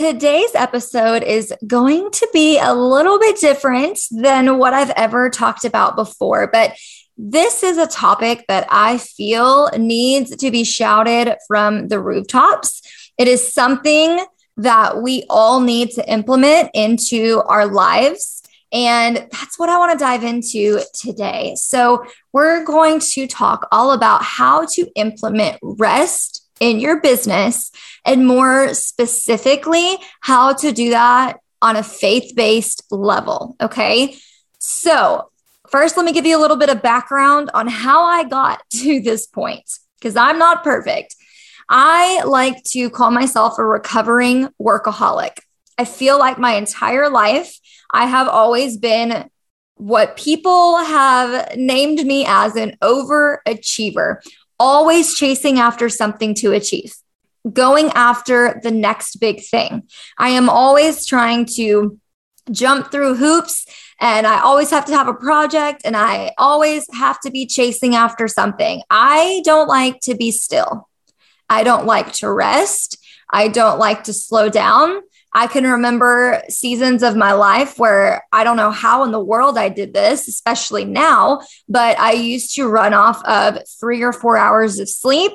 Today's episode is going to be a little bit different than what I've ever talked about before, but this is a topic that I feel needs to be shouted from the rooftops. It is something that we all need to implement into our lives. And that's what I want to dive into today. So, we're going to talk all about how to implement rest in your business and more specifically, how to do that on a faith based level. Okay. So, first, let me give you a little bit of background on how I got to this point because I'm not perfect. I like to call myself a recovering workaholic. I feel like my entire life, I have always been what people have named me as an overachiever, always chasing after something to achieve, going after the next big thing. I am always trying to jump through hoops and I always have to have a project and I always have to be chasing after something. I don't like to be still. I don't like to rest. I don't like to slow down. I can remember seasons of my life where I don't know how in the world I did this, especially now, but I used to run off of three or four hours of sleep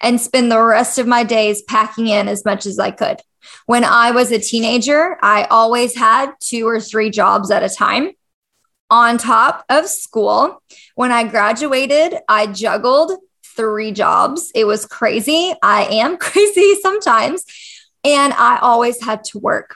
and spend the rest of my days packing in as much as I could. When I was a teenager, I always had two or three jobs at a time on top of school. When I graduated, I juggled three jobs. It was crazy. I am crazy sometimes and I always had to work.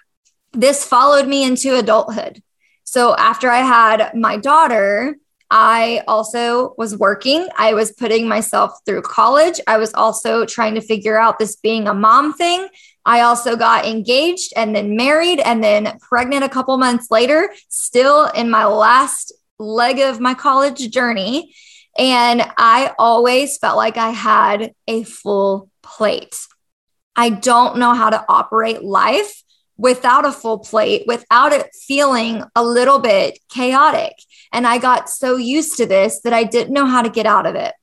This followed me into adulthood. So after I had my daughter, I also was working. I was putting myself through college. I was also trying to figure out this being a mom thing. I also got engaged and then married and then pregnant a couple months later, still in my last leg of my college journey. And I always felt like I had a full plate. I don't know how to operate life without a full plate, without it feeling a little bit chaotic. And I got so used to this that I didn't know how to get out of it.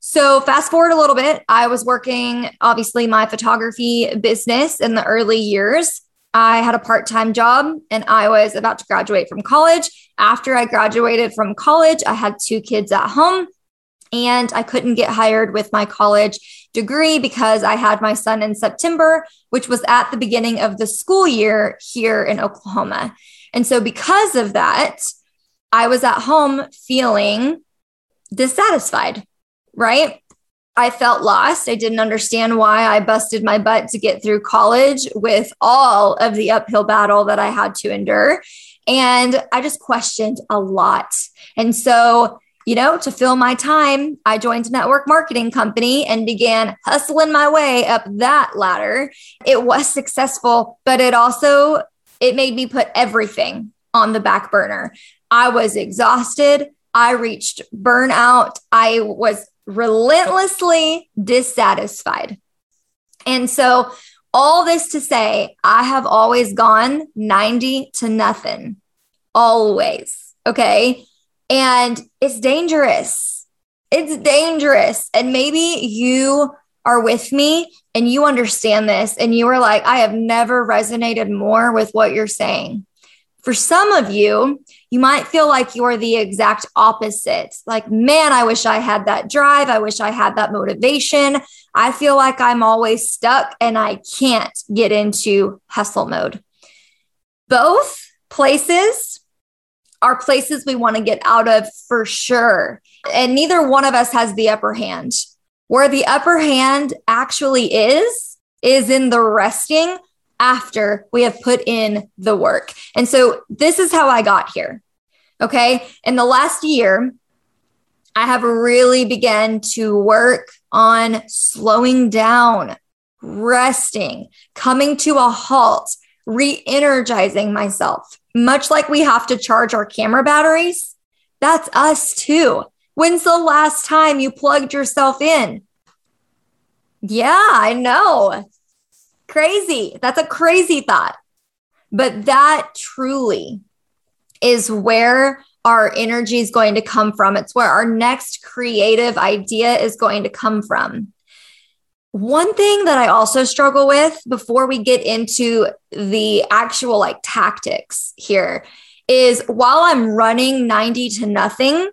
So, fast forward a little bit, I was working obviously my photography business in the early years. I had a part time job and I was about to graduate from college. After I graduated from college, I had two kids at home and I couldn't get hired with my college degree because I had my son in September, which was at the beginning of the school year here in Oklahoma. And so, because of that, I was at home feeling dissatisfied, right? I felt lost. I didn't understand why I busted my butt to get through college with all of the uphill battle that I had to endure. And I just questioned a lot. And so you know, to fill my time, I joined a network marketing company and began hustling my way up that ladder. It was successful, but it also it made me put everything on the back burner. I was exhausted. I reached burnout. I was relentlessly dissatisfied. And so all this to say, I have always gone 90 to nothing. Always. Okay. And it's dangerous. It's dangerous. And maybe you are with me and you understand this and you are like, I have never resonated more with what you're saying. For some of you, you might feel like you're the exact opposite. Like, man, I wish I had that drive. I wish I had that motivation. I feel like I'm always stuck and I can't get into hustle mode. Both places are places we want to get out of for sure. And neither one of us has the upper hand. Where the upper hand actually is, is in the resting after we have put in the work. And so this is how I got here. Okay. In the last year, I have really begun to work on slowing down, resting, coming to a halt, re energizing myself much like we have to charge our camera batteries, that's us too. When's the last time you plugged yourself in? Yeah, I know. Crazy. That's a crazy thought. But that truly is where our energy is going to come from. It's where our next creative idea is going to come from. One thing that I also struggle with before we get into the actual like tactics here is while I'm running 90 to nothing,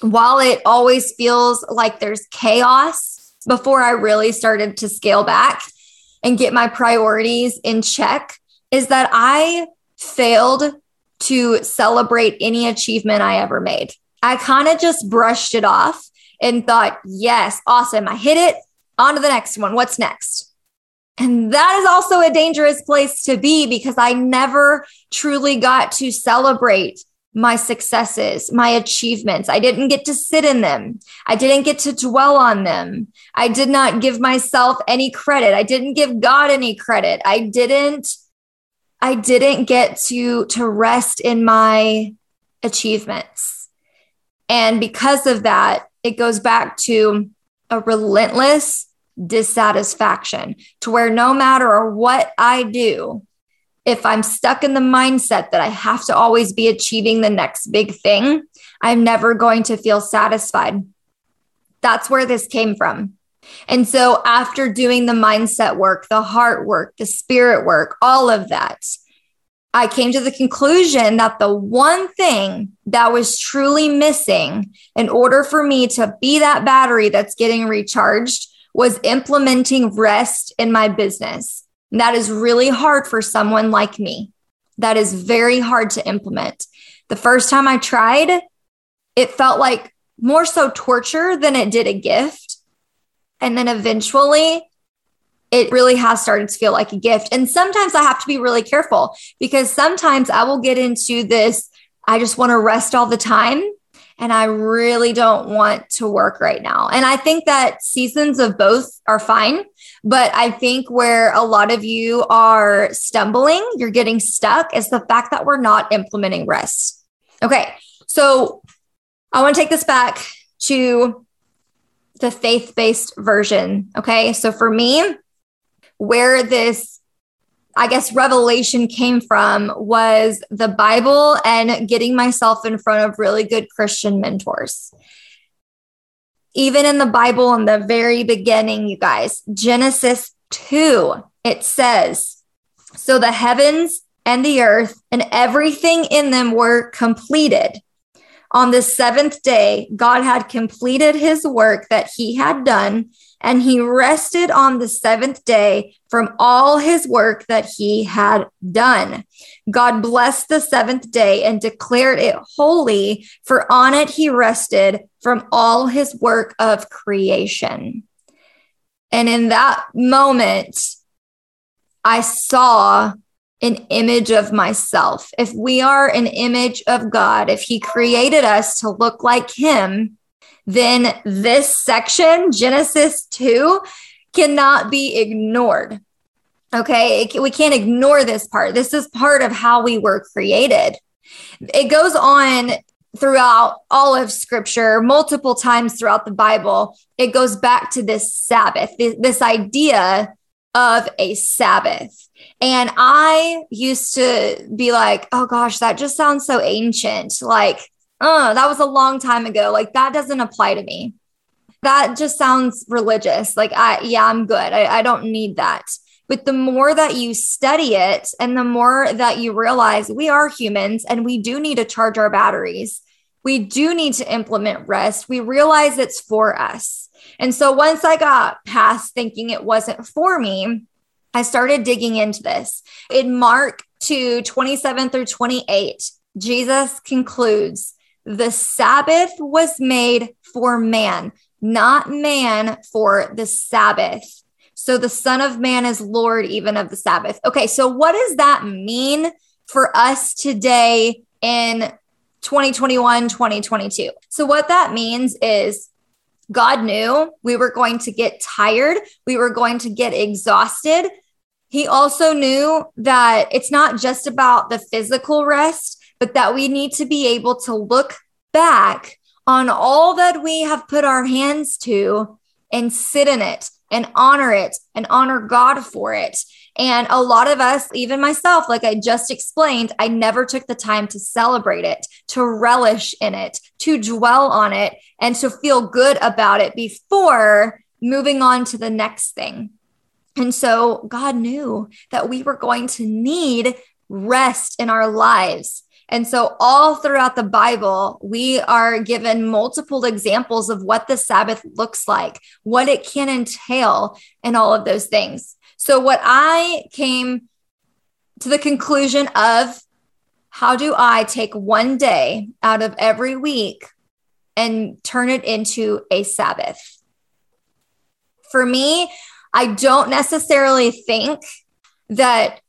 while it always feels like there's chaos before I really started to scale back and get my priorities in check, is that I failed to celebrate any achievement I ever made. I kind of just brushed it off and thought, yes, awesome. I hit it. On to the next one. What's next? And that is also a dangerous place to be because I never truly got to celebrate my successes, my achievements. I didn't get to sit in them. I didn't get to dwell on them. I did not give myself any credit. I didn't give God any credit. I didn't I didn't get to to rest in my achievements. And because of that, it goes back to a relentless dissatisfaction to where no matter what I do, if I'm stuck in the mindset that I have to always be achieving the next big thing, I'm never going to feel satisfied. That's where this came from. And so, after doing the mindset work, the heart work, the spirit work, all of that, I came to the conclusion that the one thing that was truly missing in order for me to be that battery that's getting recharged was implementing rest in my business. And that is really hard for someone like me. That is very hard to implement. The first time I tried, it felt like more so torture than it did a gift. And then eventually, it really has started to feel like a gift. And sometimes I have to be really careful because sometimes I will get into this, I just want to rest all the time and I really don't want to work right now. And I think that seasons of both are fine. But I think where a lot of you are stumbling, you're getting stuck, is the fact that we're not implementing rest. Okay. So I want to take this back to the faith based version. Okay. So for me, where this I guess revelation came from was the Bible and getting myself in front of really good Christian mentors. Even in the Bible, in the very beginning, you guys, Genesis 2, it says, So the heavens and the earth and everything in them were completed. On the seventh day, God had completed his work that he had done, and he rested on the seventh day from all his work that he had done. God blessed the seventh day and declared it holy, for on it he rested from all his work of creation. And in that moment, I saw an image of myself. If we are an image of God, if he created us to look like him, then this section, Genesis 2, cannot be ignored. Okay. We can't ignore this part. This is part of how we were created. It goes on throughout all of scripture, multiple times throughout the Bible. It goes back to this Sabbath, this idea of a Sabbath. And I used to be like, oh gosh, that just sounds so ancient. Like, uh, that was a long time ago. Like, that doesn't apply to me. That just sounds religious. Like, I, yeah, I'm good. I, I don't need that. But the more that you study it and the more that you realize we are humans and we do need to charge our batteries, we do need to implement rest. We realize it's for us. And so once I got past thinking it wasn't for me, I started digging into this. In Mark 2 27 through 28, Jesus concludes the Sabbath was made for man, not man for the Sabbath. So the Son of Man is Lord even of the Sabbath. Okay, so what does that mean for us today in 2021, 2022? So, what that means is God knew we were going to get tired, we were going to get exhausted. He also knew that it's not just about the physical rest, but that we need to be able to look back on all that we have put our hands to and sit in it and honor it and honor God for it. And a lot of us, even myself, like I just explained, I never took the time to celebrate it, to relish in it, to dwell on it, and to feel good about it before moving on to the next thing. And so God knew that we were going to need rest in our lives. And so, all throughout the Bible, we are given multiple examples of what the Sabbath looks like, what it can entail, and all of those things. So, what I came to the conclusion of how do I take one day out of every week and turn it into a Sabbath? For me, I don't necessarily think that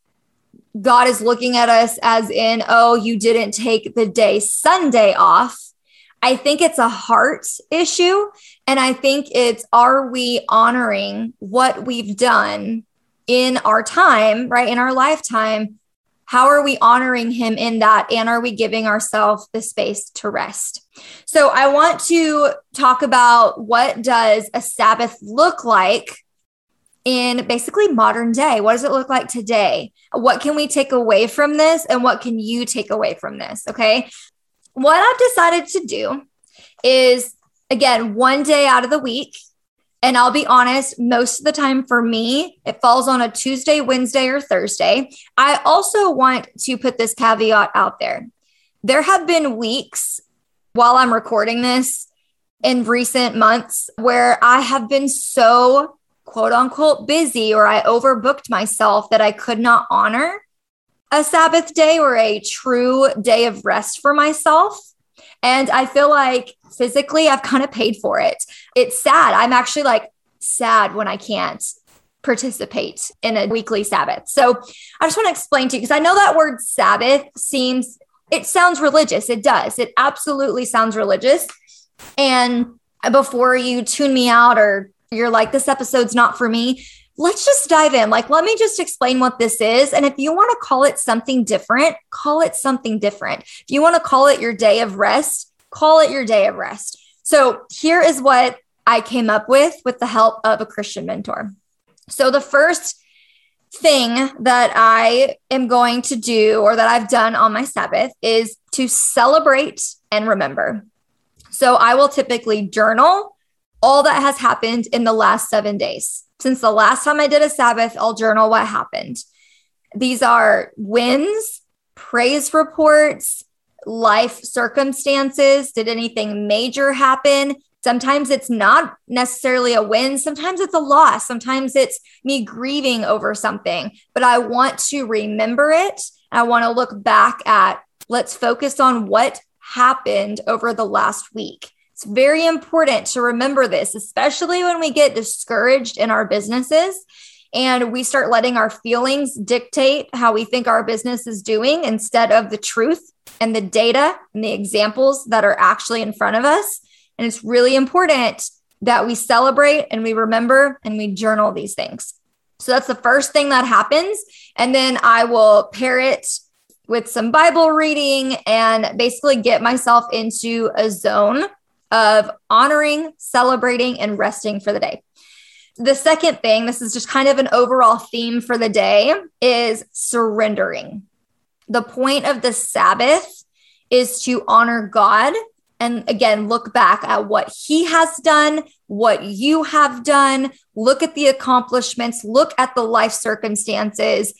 God is looking at us as in, oh, you didn't take the day Sunday off. I think it's a heart issue. And I think it's, are we honoring what we've done in our time, right? In our lifetime? How are we honoring him in that? And are we giving ourselves the space to rest? So I want to talk about what does a Sabbath look like in basically modern day. What does it look like today? What can we take away from this? And what can you take away from this? Okay. What I've decided to do is, again, one day out of the week. And I'll be honest, most of the time for me, it falls on a Tuesday, Wednesday, or Thursday. I also want to put this caveat out there. There have been weeks while I'm recording this in recent months where I have been so quote unquote busy or I overbooked myself that I could not honor a Sabbath day or a true day of rest for myself. And I feel like physically I've kind of paid for it. It's sad. I'm actually like sad when I can't participate in a weekly Sabbath. So I just want to explain to you because I know that word Sabbath seems, it sounds religious. It does. It absolutely sounds religious. And before you tune me out or you're like, this episode's not for me, let's just dive in. Like, let me just explain what this is. And if you want to call it something different, call it something different. If you want to call it your day of rest, call it your day of rest. So here is what I came up with with the help of a Christian mentor. So the first thing that I am going to do or that I've done on my Sabbath is to celebrate and remember. So I will typically journal all that has happened in the last seven days. Since the last time I did a Sabbath, I'll journal what happened. These are wins, praise reports, life circumstances. Did anything major happen? Sometimes it's not necessarily a win. Sometimes it's a loss. Sometimes it's me grieving over something, but I want to remember it. I want to look back at, let's focus on what happened over the last week. It's very important to remember this, especially when we get discouraged in our businesses and we start letting our feelings dictate how we think our business is doing instead of the truth and the data and the examples that are actually in front of us. And it's really important that we celebrate and we remember and we journal these things. So that's the first thing that happens. And then I will pair it with some Bible reading and basically get myself into a zone of honoring, celebrating, and resting for the day. The second thing, this is just kind of an overall theme for the day, is surrendering. The point of the Sabbath is to honor God and again, look back at what he has done, what you have done, look at the accomplishments, look at the life circumstances,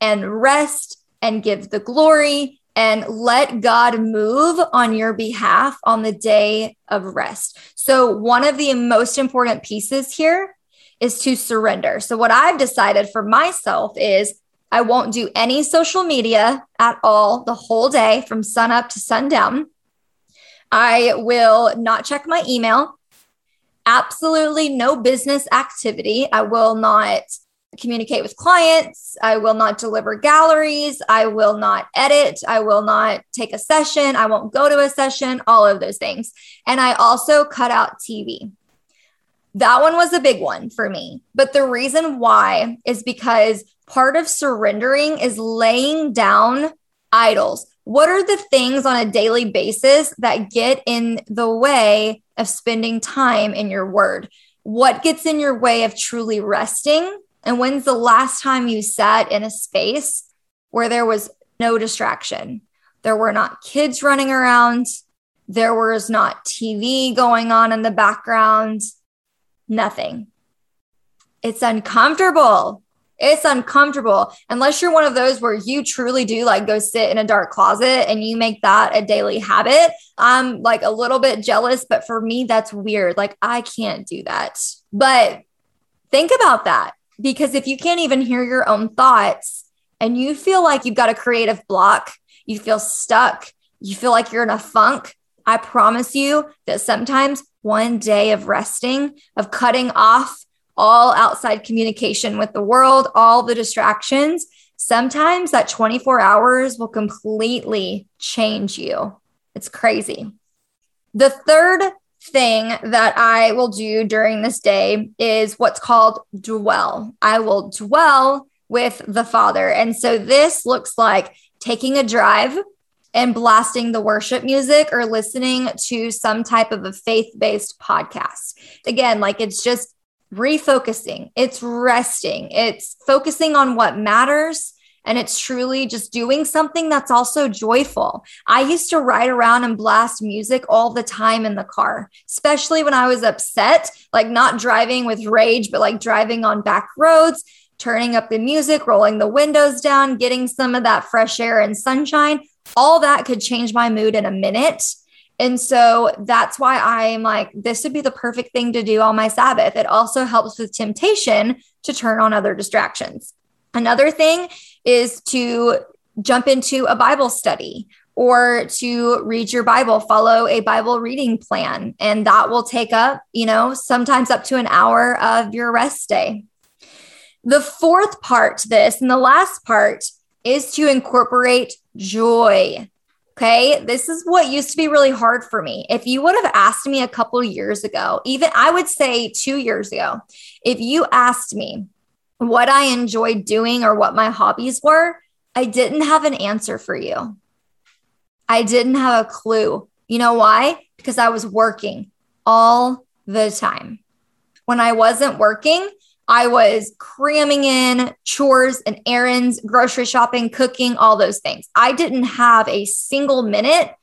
and rest and give the glory and let God move on your behalf on the day of rest. So, one of the most important pieces here is to surrender. So, what I've decided for myself is I won't do any social media at all the whole day from sun up to sundown. I will not check my email. Absolutely no business activity. I will not communicate with clients. I will not deliver galleries. I will not edit. I will not take a session. I won't go to a session, all of those things. And I also cut out TV. That one was a big one for me. But the reason why is because part of surrendering is laying down idols. What are the things on a daily basis that get in the way of spending time in your word? What gets in your way of truly resting and when's the last time you sat in a space where there was no distraction? There were not kids running around. There was not TV going on in the background. Nothing. it's uncomfortable. It's uncomfortable unless you're one of those where you truly do like go sit in a dark closet and you make that a daily habit. I'm like a little bit jealous, but for me, that's weird. Like, I can't do that. But think about that because if you can't even hear your own thoughts and you feel like you've got a creative block, you feel stuck, you feel like you're in a funk, I promise you that sometimes one day of resting, of cutting off all outside communication with the world, all the distractions, sometimes that 24 hours will completely change you. It's crazy. The third thing that I will do during this day is what's called dwell. I will dwell with the Father. And so this looks like taking a drive and blasting the worship music or listening to some type of a faith based podcast. Again, like it's just refocusing, it's resting, it's focusing on what matters. And it's truly just doing something that's also joyful. I used to ride around and blast music all the time in the car, especially when I was upset, like not driving with rage, but like driving on back roads, turning up the music, rolling the windows down, getting some of that fresh air and sunshine. All that could change my mood in a minute. And so that's why I'm like, this would be the perfect thing to do on my Sabbath. It also helps with temptation to turn on other distractions. Another thing is to jump into a Bible study or to read your Bible, follow a Bible reading plan. And that will take up, you know, sometimes up to an hour of your rest day. The fourth part to this and the last part is to incorporate joy. Okay. This is what used to be really hard for me. If you would have asked me a couple years ago, even I would say two years ago, if you asked me what I enjoyed doing or what my hobbies were, I didn't have an answer for you. I didn't have a clue. You know why? Because I was working all the time. When I wasn't working, I was cramming in chores and errands, grocery shopping, cooking, all those things. I didn't have a single minute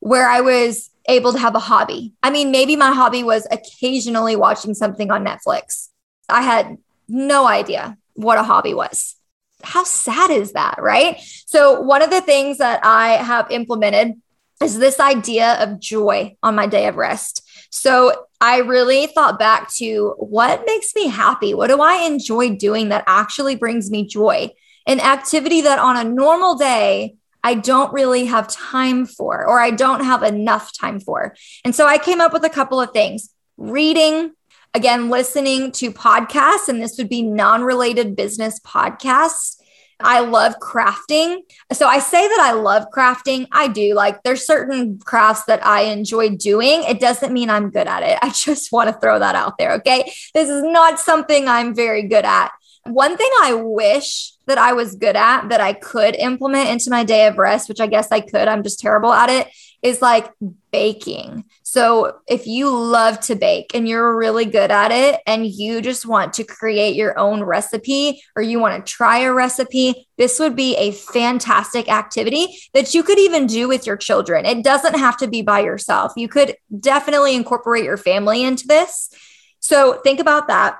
where I was able to have a hobby. I mean, maybe my hobby was occasionally watching something on Netflix. I had no idea what a hobby was. How sad is that, right? So, one of the things that I have implemented is this idea of joy on my day of rest. So I really thought back to what makes me happy? What do I enjoy doing that actually brings me joy? An activity that on a normal day, I don't really have time for, or I don't have enough time for. And so I came up with a couple of things reading, again, listening to podcasts, and this would be non related business podcasts I love crafting. So I say that I love crafting. I do. Like there's certain crafts that I enjoy doing. It doesn't mean I'm good at it. I just want to throw that out there. Okay. This is not something I'm very good at. One thing I wish that I was good at that I could implement into my day of rest, which I guess I could, I'm just terrible at it, is like baking. So if you love to bake and you're really good at it and you just want to create your own recipe or you want to try a recipe, this would be a fantastic activity that you could even do with your children. It doesn't have to be by yourself. You could definitely incorporate your family into this. So think about that.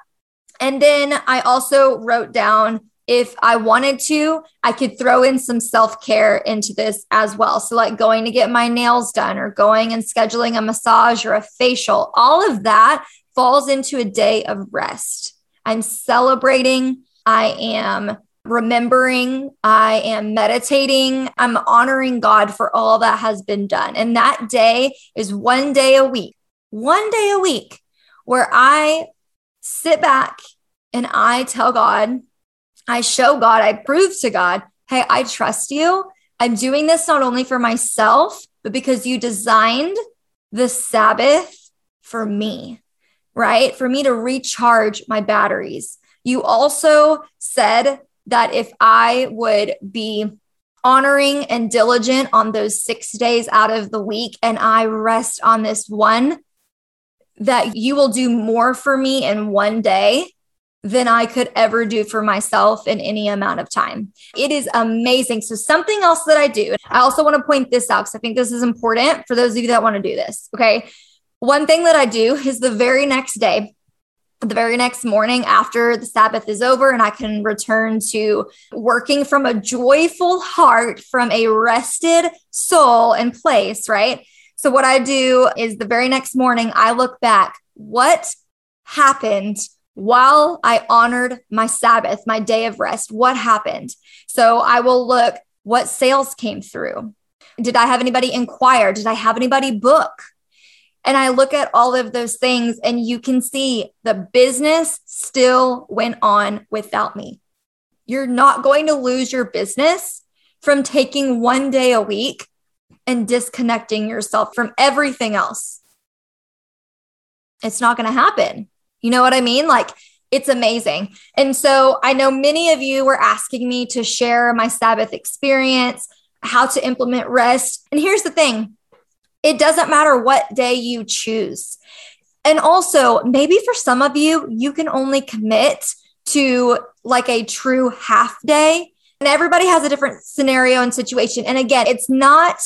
And then I also wrote down if I wanted to, I could throw in some self care into this as well. So, like going to get my nails done or going and scheduling a massage or a facial, all of that falls into a day of rest. I'm celebrating, I am remembering, I am meditating, I'm honoring God for all that has been done. And that day is one day a week, one day a week where I sit back and I tell God, I show God, I prove to God, hey, I trust you. I'm doing this not only for myself, but because you designed the Sabbath for me, right? For me to recharge my batteries. You also said that if I would be honoring and diligent on those six days out of the week and I rest on this one, that you will do more for me in one day than I could ever do for myself in any amount of time. It is amazing. So, something else that I do, I also want to point this out because I think this is important for those of you that want to do this. Okay. One thing that I do is the very next day, the very next morning after the Sabbath is over and I can return to working from a joyful heart, from a rested soul and place, right? So, what I do is the very next morning, I look back, what happened while I honored my Sabbath, my day of rest? What happened? So, I will look what sales came through. Did I have anybody inquire? Did I have anybody book? And I look at all of those things, and you can see the business still went on without me. You're not going to lose your business from taking one day a week and disconnecting yourself from everything else. It's not going to happen. You know what I mean? Like, it's amazing. And so I know many of you were asking me to share my Sabbath experience, how to implement rest. And here's the thing it doesn't matter what day you choose. And also, maybe for some of you, you can only commit to like a true half day. And everybody has a different scenario and situation. And again, it's not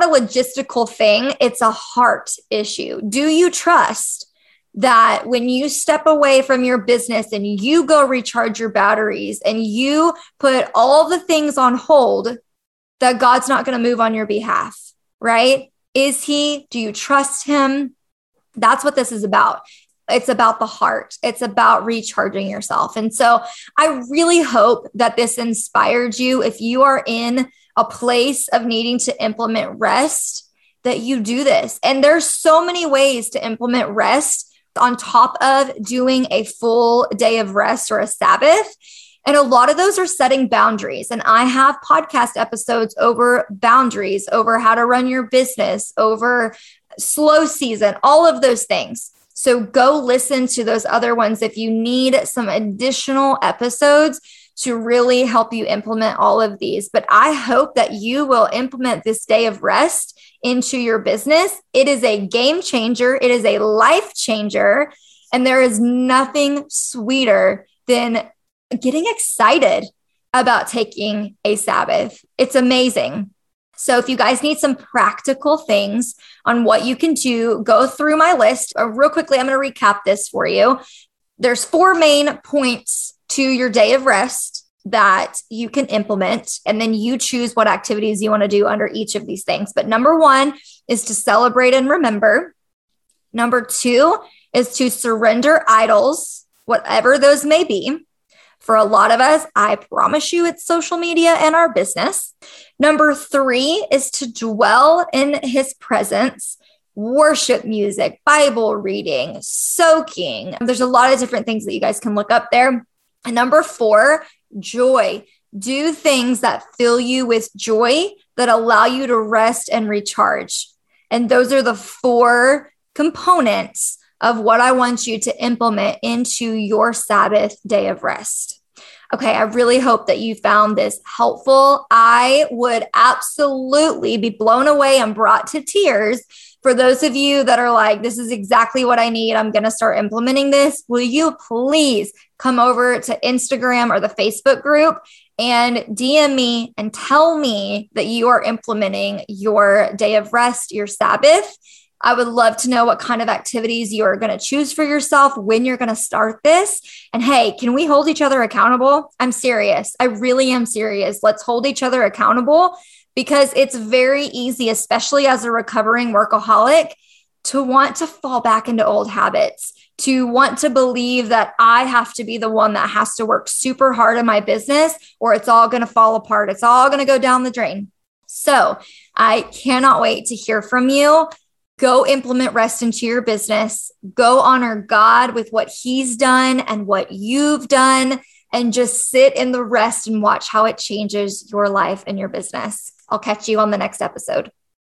a logistical thing, mm. it's a heart issue. Do you trust that when you step away from your business and you go recharge your batteries and you put all the things on hold, that God's not going to move on your behalf, right? Is he? Do you trust him? That's what this is about. It's about the heart. It's about recharging yourself. And so I really hope that this inspired you. If you are in a place of needing to implement rest, that you do this. And there's so many ways to implement rest on top of doing a full day of rest or a Sabbath. And a lot of those are setting boundaries. And I have podcast episodes over boundaries, over how to run your business, over slow season, all of those things. So go listen to those other ones if you need some additional episodes to really help you implement all of these. But I hope that you will implement this day of rest into your business. It is a game changer, it is a life changer. And there is nothing sweeter than getting excited about taking a Sabbath. It's amazing. So, if you guys need some practical things on what you can do, go through my list. Uh, real quickly, I'm going to recap this for you. There's four main points to your day of rest that you can implement, and then you choose what activities you want to do under each of these things. But number one is to celebrate and remember. Number two is to surrender idols, whatever those may be. For a lot of us, I promise you it's social media and our business. Number three is to dwell in his presence, worship music, Bible reading, soaking. There's a lot of different things that you guys can look up there. Number four, joy. Do things that fill you with joy that allow you to rest and recharge. And those are the four components of what I want you to implement into your Sabbath day of rest. Okay, I really hope that you found this helpful. I would absolutely be blown away and brought to tears for those of you that are like, this is exactly what I need, I'm going to start implementing this. Will you please come over to Instagram or the Facebook group and DM me and tell me that you are implementing your day of rest, your Sabbath? I would love to know what kind of activities you are going to choose for yourself, when you're going to start this. And hey, can we hold each other accountable? I'm serious. I really am serious. Let's hold each other accountable because it's very easy, especially as a recovering workaholic, to want to fall back into old habits, to want to believe that I have to be the one that has to work super hard in my business or it's all going to fall apart. It's all going to go down the drain. So I cannot wait to hear from you. Go implement rest into your business. Go honor God with what He's done and what you've done, and just sit in the rest and watch how it changes your life and your business. I'll catch you on the next episode.